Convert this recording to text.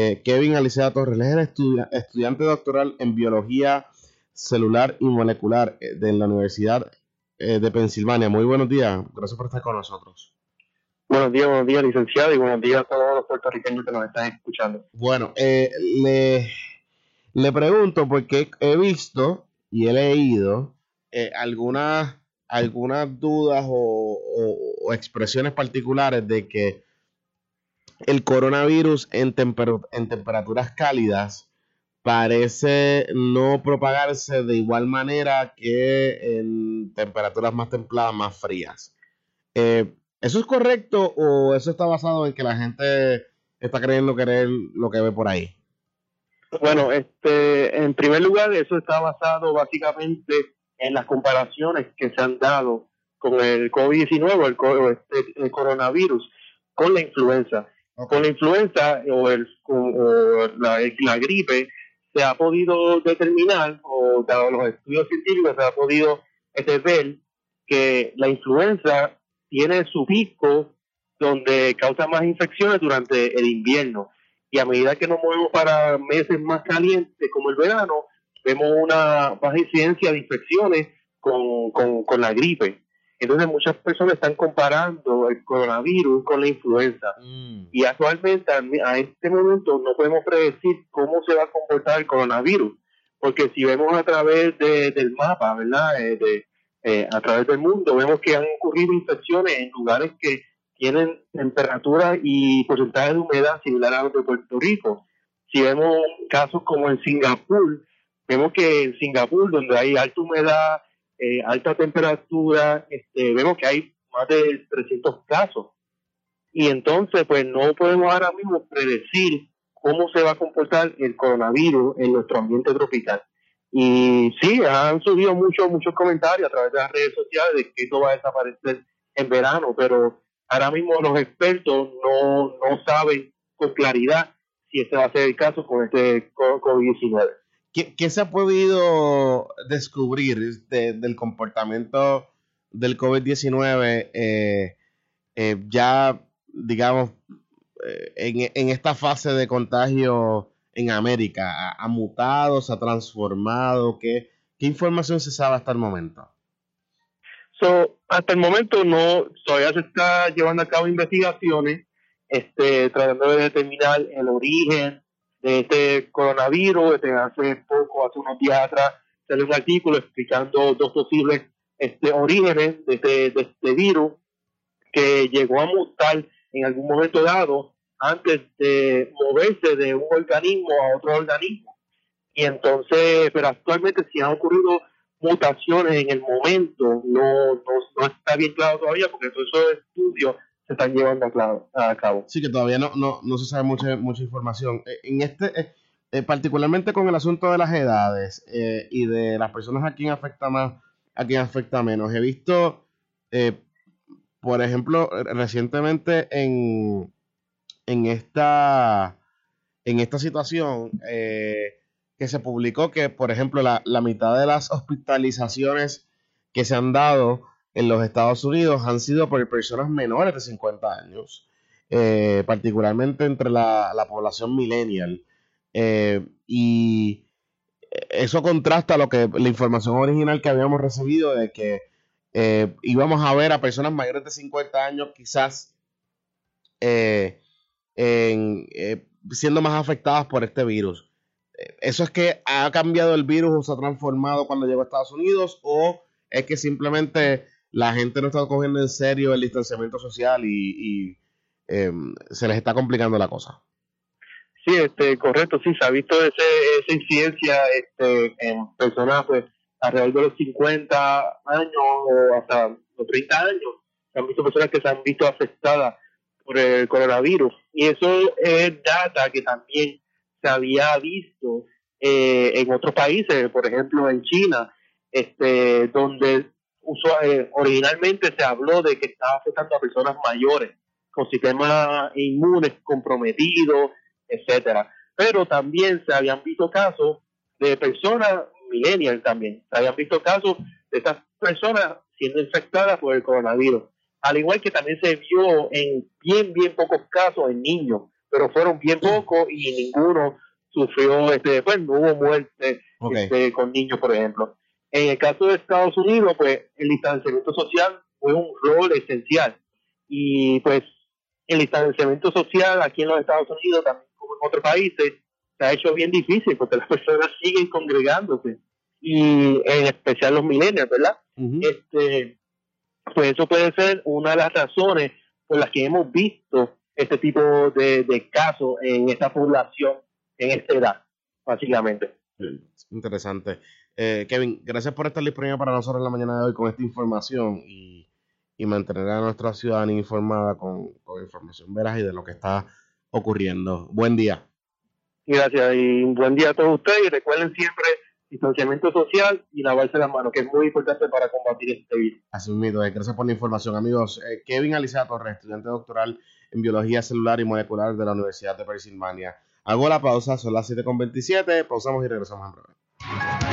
eh, Kevin Alicea Torres, es estudiante doctoral en biología celular y molecular eh, de la Universidad eh, de Pensilvania. Muy buenos días, gracias por estar con nosotros. Buenos días, buenos días, licenciado, y buenos días a todos los puertorriqueños que nos están escuchando. Bueno, le, le pregunto porque he visto y he leído algunas, algunas dudas o expresiones particulares de que el coronavirus en, en temperaturas cálidas parece no propagarse de igual manera que en temperaturas más templadas, más frías. Eh, ¿Eso es correcto o eso está basado en que la gente está creyendo querer lo que ve por ahí? Bueno, este, en primer lugar, eso está basado básicamente en las comparaciones que se han dado con el COVID-19, el, este, el coronavirus, con la influenza. Con la influenza o, el, la, gripe se ha podido determinar, o dado los estudios científicos, se ha podido ver que la influenza tiene su pico donde causa más infecciones durante el invierno. Y a medida que nos movemos para meses más calientes como el verano, vemos una baja incidencia de infecciones con, con la gripe. Entonces muchas personas están comparando el coronavirus con la influenza. Mm. Y actualmente a, este momento no podemos predecir cómo se va a comportar el coronavirus. Porque si vemos a través del mapa, ¿verdad? Eh, de, eh, a través del mundo, vemos que han ocurrido infecciones en lugares que tienen temperatura y porcentaje de humedad similar a los de Puerto Rico. Si vemos casos como en Singapur, vemos que en Singapur, donde hay alta humedad, eh, alta temperatura, este, vemos que hay más de 300 casos. Y entonces, pues no podemos ahora mismo predecir cómo se va a comportar el coronavirus en nuestro ambiente tropical. Y sí, han subido muchos, muchos comentarios a través de las redes sociales de que esto va a desaparecer en verano, pero ahora mismo los expertos no, no saben con claridad si ese va a ser el caso con este COVID-19. ¿Qué, se ha podido descubrir del comportamiento del COVID-19 eh, eh, ya, digamos, eh, en, esta fase de contagio en América? ¿Ha, mutado, se ha transformado? ¿Qué, ¿Qué información se sabe hasta el momento? hasta el momento no, todavía se está llevando a cabo investigaciones, este, tratando de determinar el origen, este coronavirus. Este, hace poco, hace unos días atrás, salió un artículo explicando dos posibles este, orígenes de este, de este virus que llegó a mutar en algún momento dado antes de moverse de un organismo a otro organismo. Y entonces, pero actualmente si han ocurrido mutaciones en el momento, no, no, no está bien claro todavía porque todos esos estudios se están llevando a, cabo. Sí, que todavía no, no, no se sabe mucha, mucha información. Eh, en este, eh, eh, particularmente con el asunto de las edades y de las personas a quien afecta más, a quien afecta menos. He visto, por ejemplo, recientemente en, en esta en esta situación que se publicó que, por ejemplo, la, la mitad de las hospitalizaciones que se han dado en los Estados Unidos han sido por personas menores de 50 años, eh, particularmente entre la, población millennial. Eh, y eso contrasta lo que la información original que habíamos recibido de que eh, íbamos a ver a personas mayores de 50 años quizás siendo más afectadas por este virus. ¿Eso es que ha cambiado el virus o se ha transformado cuando llegó a Estados Unidos o es que simplemente la gente no está cogiendo en serio el distanciamiento social y, em, se les está complicando la cosa. Sí, este, correcto, sí, se ha visto ese, esa incidencia este, en personas pues alrededor de los 50 años o hasta los 30 años. Se han visto personas que se han visto afectadas por el coronavirus. Y eso es data que también se había visto eh, en otros países, por ejemplo en China, este, donde eh, originalmente se habló de que estaba afectando a personas mayores con sistemas inmunes comprometidos, etcétera. Pero también se habían visto casos de personas millennials también. Se habían visto casos de estas personas siendo infectadas por el coronavirus. Al igual que también se vio en bien, bien pocos casos en niños. pero fueron bien pocos y ninguno sufrió, este, pues no hubo muerte este, con niños, por ejemplo. En el caso de Estados Unidos, pues el distanciamiento social fue un rol esencial. Y pues el distanciamiento social aquí en los Estados Unidos, también como en otros países, se ha hecho bien difícil porque las personas siguen congregándose. Y en especial los millennials, ¿verdad? este Pues eso puede ser una de las razones por las que hemos visto este tipo de, de casos en esta población en esta edad, básicamente. Interesante. Eh, Kevin, gracias por estar disponible para nosotros en la mañana de hoy con esta información y, mantener a nuestra ciudadanía informada con, información veraz y de lo que está ocurriendo. Buen día. Gracias y buen día a todos ustedes y recuerden siempre distanciamiento social y lavarse las manos, que es muy importante para combatir este virus. Así mismo, eh, gracias por la información, amigos. Eh, Kevin Alicia Torres, estudiante doctoral en Biología Celular y Molecular de la Universidad de Pensilvania. Hago la pausa, son las 7.27, pausamos y regresamos en breve.